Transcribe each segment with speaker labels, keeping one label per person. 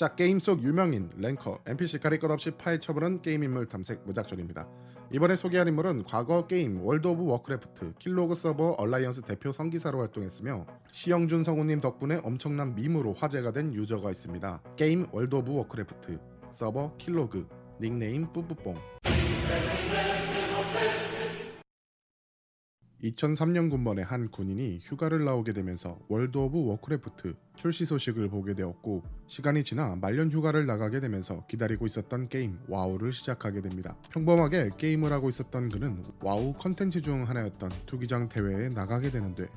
Speaker 1: 자 게임 속 유명인, 랭커, NPC 가릴 것 없이 파헤쳐보는 게임 인물 탐색 무작전입니다. 이번에 소개할 인물은 과거 게임 월드 오브 워크래프트 킬로그 서버 얼라이언스 대표 성기사로 활동했으며 시영준 성우님 덕분에 엄청난 밈으로 화제가 된 유저가 있습니다. 게임 월드 오브 워크래프트 서버 킬로그 닉네임 뿌뿌뽕 2003년 군번의 한 군인이 휴가를 나오게 되면서 월드 오브 워크래프트 출시 소식을 보게 되었고 시간이 지나 말년 휴가를 나가게 되면서 기다리고 있었던 게임 와우를 시작하게 됩니다. 평범하게 게임을 하고 있었던 그는 와우 컨텐츠 중 하나였던 투기장 대회에 나가게 되는데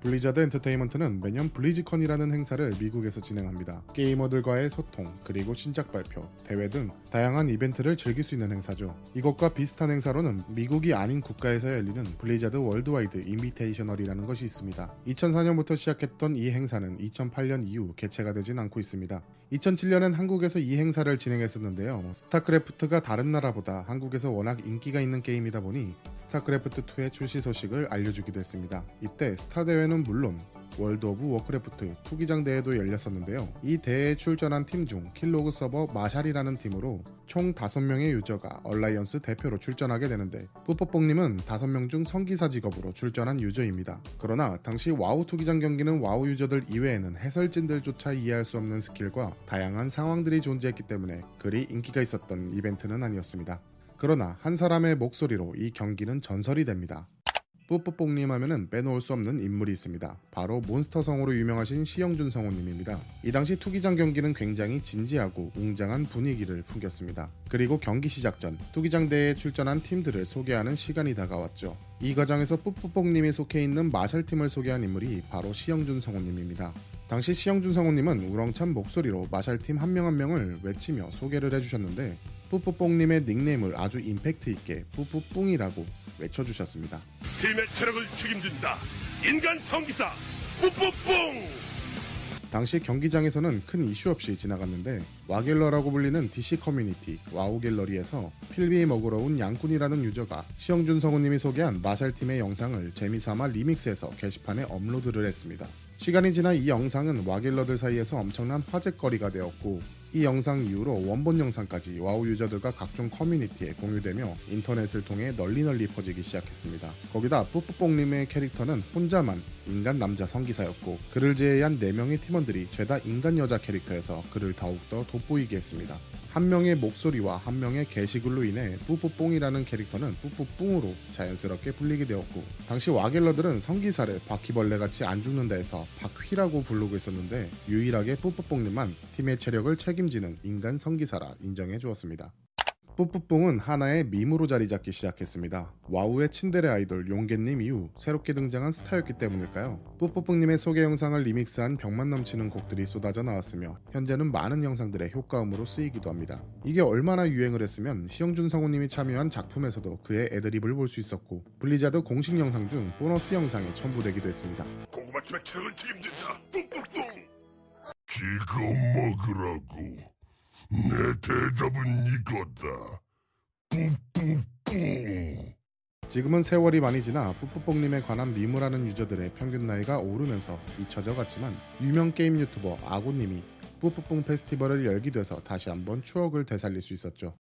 Speaker 1: 블리자드 엔터테인먼트는 매년 블리즈컨이라는 행사를 미국에서 진행합니다. 게이머들과의 소통, 그리고 신작 발표, 대회 등 다양한 이벤트를 즐길 수 있는 행사죠. 이것과 비슷한 행사로는 미국이 아닌 국가에서 열리는 블리자드 월드와이드 인비테이셔널이라는 것이 있습니다. 2004년부터 시작했던 이 행사는 2008년 이후 개최가 되진 않고 있습니다. 2007년엔 한국에서 이 행사를 진행했었는데요. 스타크래프트가 다른 나라보다 한국에서 워낙 인기가 있는 게임이다 보니 스타크래프트2의 출시 소식을 알려주기도 했습니다. 이때 스타 대회는 물론 월드 오브 워크래프트 투기장 대회도 열렸었는데요. 이 대회에 출전한 팀 중 킬로그 서버 마샬이라는 팀으로 총 5명의 유저가 얼라이언스 대표로 출전하게 되는데 뿌뿌뽕님은 5명 중 성기사 직업으로 출전한 유저입니다. 그러나 당시 와우 투기장 경기는 와우 유저들 이외에는 해설진들조차 이해할 수 없는 스킬과 다양한 상황들이 존재했기 때문에 그리 인기가 있었던 이벤트는 아니었습니다. 그러나 한 사람의 목소리로 이 경기는 전설이 됩니다. 뿌뿌뽕님 하면은 빼놓을 수 없는 인물이 있습니다. 바로 몬스터 성우로 유명하신 시영준 성우님입니다. 이 당시 투기장 경기는 굉장히 진지하고 웅장한 분위기를 풍겼습니다. 그리고 경기 시작 전 투기장 대회에 출전한 팀들을 소개하는 시간이 다가왔죠. 이 과정에서 뿌뿌뽕님이 속해 있는 마샬팀을 소개한 인물이 바로 시영준 성우님입니다. 당시 시영준 성우님은 우렁찬 목소리로 마샬팀 한 명 한 명을 외치며 소개를 해주셨는데 뿌뿌뽕님의 닉네임을 아주 임팩트 있게 뿌뿌뿡이라고 외쳐주셨습니다.
Speaker 2: 팀의 체력을 책임진다. 인간 성기사 뿌뿌뽕.
Speaker 1: 당시 경기장에서는 큰 이슈 없이 지나갔는데 와갤러라고 불리는 DC 커뮤니티 와우 갤러리에서 필비 먹으러 온 양꾼이라는 유저가 시영준 성우님이 소개한 마샬팀의 영상을 재미삼아 리믹스해서 게시판에 업로드를 했습니다. 시간이 지나 이 영상은 와갤러들 사이에서 엄청난 화제거리가 되었고 이 영상 이후로 원본 영상까지 와우 유저들과 각종 커뮤니티에 공유되며 인터넷을 통해 널리 널리 퍼지기 시작했습니다. 거기다 뿌뿌뽕님의 캐릭터는 혼자만 인간 남자 성기사였고 그를 제외한 4명의 팀원들이 죄다 인간 여자 캐릭터여서 그를 더욱더 돋보이게 했습니다. 한 명의 목소리와 한 명의 게시글로 인해 뿌뿌뽕이라는 캐릭터는 뿌뿌뿡으로 자연스럽게 불리게 되었고 당시 와갤러들은 성기사를 바퀴벌레같이 안 죽는다 해서 박휘라고 부르고 있었는데 유일하게 뿌뿌뽕님만 팀의 체력을 책임지는 인간 성기사라 인정해 주었습니다. 뿌뿌뿡은 하나의 밈으로 자리 잡기 시작했습니다. 와우의 츤데레 아이돌 용개님 이후 새롭게 등장한 스타였기 때문일까요? 뿌뿌뿡님의 소개 영상을 리믹스한 병맛 넘치는 곡들이 쏟아져 나왔으며 현재는 많은 영상들의 효과음으로 쓰이기도 합니다. 이게 얼마나 유행을 했으면 시영준 성우님이 참여한 작품에서도 그의 애드립을 볼 수 있었고 블리자드 공식 영상 중 보너스 영상에 첨부되기도 했습니다.
Speaker 2: 고구마 팀의 체력을 책임진다. 뿌뿌뿡.
Speaker 3: 지금 먹으라고. 내 대답은 이거다. 뿌뿌뿌.
Speaker 1: 지금은 세월이 많이 지나 뿌뿌뽕님에 관한 하는 유저들의 평균 나이가 오르면서 잊혀져 갔지만 유명 게임 유튜버 아고님이 뿌뿌뽕 페스티벌을 열기도 해서 다시 한번 추억을 되살릴 수 있었죠.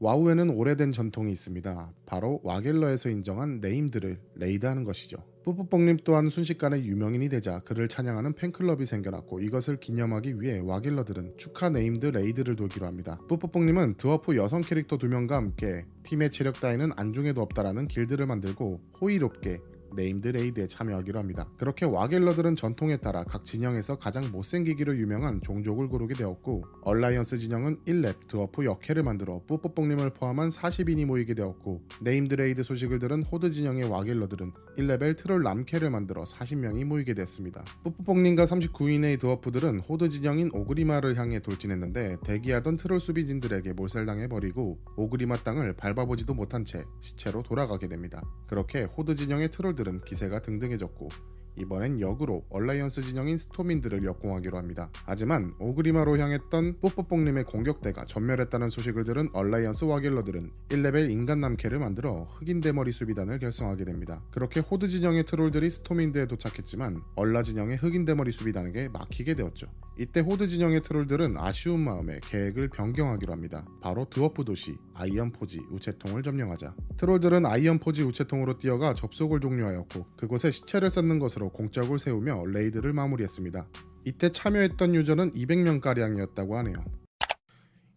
Speaker 1: 와우에는 오래된 전통이 있습니다. 바로 와갤러에서 인정한 네임드를 레이드하는 것이죠. 뿌뿌뽕님 또한 순식간에 유명인이 되자 그를 찬양하는 팬클럽이 생겨났고 이것을 기념하기 위해 와갤러들은 축하 네임드 레이드를 돌기로 합니다. 뿌뿌뽕님은 드워프 여성 캐릭터 두 명과 함께 팀의 체력 따위는 안중에도 없다라는 길드를 만들고 호기롭게 네임드 레이드에 참여하기로 합니다. 그렇게 와갤러들은 전통에 따라 각 진영에서 가장 못생기기로 유명한 종족을 고르게 되었고 얼라이언스 진영은 1렙 드워프 여캐를 만들어 뿌뿌뽕님을 포함한 40인이 모이게 되었고 네임드 레이드 소식을 들은 호드 진영의 와갤러들은 1레벨 트롤 남캐를 만들어 40명이 모이게 됐습니다. 뿌뿌뽕님과 39인의 드워프들은 호드 진영인 오그리마를 향해 돌진했는데 대기하던 트롤 수비진들에게 몰살당해 버리고 오그리마 땅을 밟아보지도 못한 채 시체로 돌아가게 됩니다. 그렇게 호드 진영의 트롤들 은 기세가 등등해졌고 이번엔 역으로 얼라이언스 진영인 스톰윈드를 역공하기로 합니다. 하지만 오그리마로 향했던 뿌뿌뽕님의 공격대가 전멸했다는 소식을 들은 얼라이언스 와갤러들은 1레벨 인간 남캐를 만들어 흑인 대머리 수비단을 결성하게 됩니다. 그렇게 호드 진영의 트롤들이 스톰윈드에 도착했지만 얼라 진영의 흑인 대머리 수비단에게 막히게 되었죠. 이때 호드 진영의 트롤들은 아쉬운 마음에 계획을 변경하기로 합니다. 바로 드워프 도시 아이언 포지 우체통을 점령하자. 트롤들은 아이언 포지 우체통으로 뛰어가 접속을 종료하였고 그곳에 시체를 쌓는 것 으로 공적을 세우며 레이드를 마무리했습니다. 이때 참여했던 유저는 200명가량이었다고 하네요.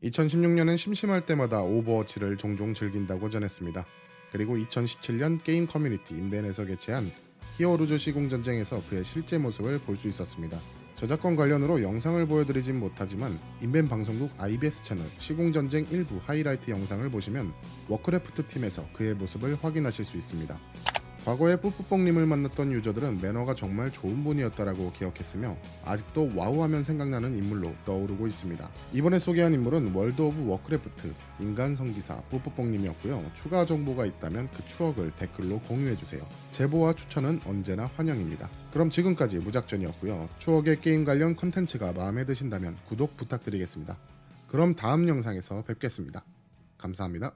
Speaker 1: 2016년엔 심심할 때마다 오버워치를 종종 즐긴다고 전했습니다. 그리고 2017년 게임 커뮤니티 인벤에서 개최한 히어로즈 시공전쟁에서 그의 실제 모습을 볼 수 있었습니다. 저작권 관련으로 영상을 보여드리진 못하지만 인벤 방송국 IBS 채널 시공전쟁 일부 하이라이트 영상을 보시면 워크래프트 팀에서 그의 모습을 확인하실 수 있습니다. 과거에 뿌뿌뽕님을 만났던 유저들은 매너가 정말 좋은 분이었다라고 기억했으며 아직도 와우하면 생각나는 인물로 떠오르고 있습니다. 이번에 소개한 인물은 월드 오브 워크래프트 인간 성기사 뿌뿌뽕님이었고요. 추가 정보가 있다면 그 추억을 댓글로 공유해주세요. 제보와 추천은 언제나 환영입니다. 그럼 지금까지 무작전이었고요. 추억의 게임 관련 컨텐츠가 마음에 드신다면 구독 부탁드리겠습니다. 그럼 다음 영상에서 뵙겠습니다. 감사합니다.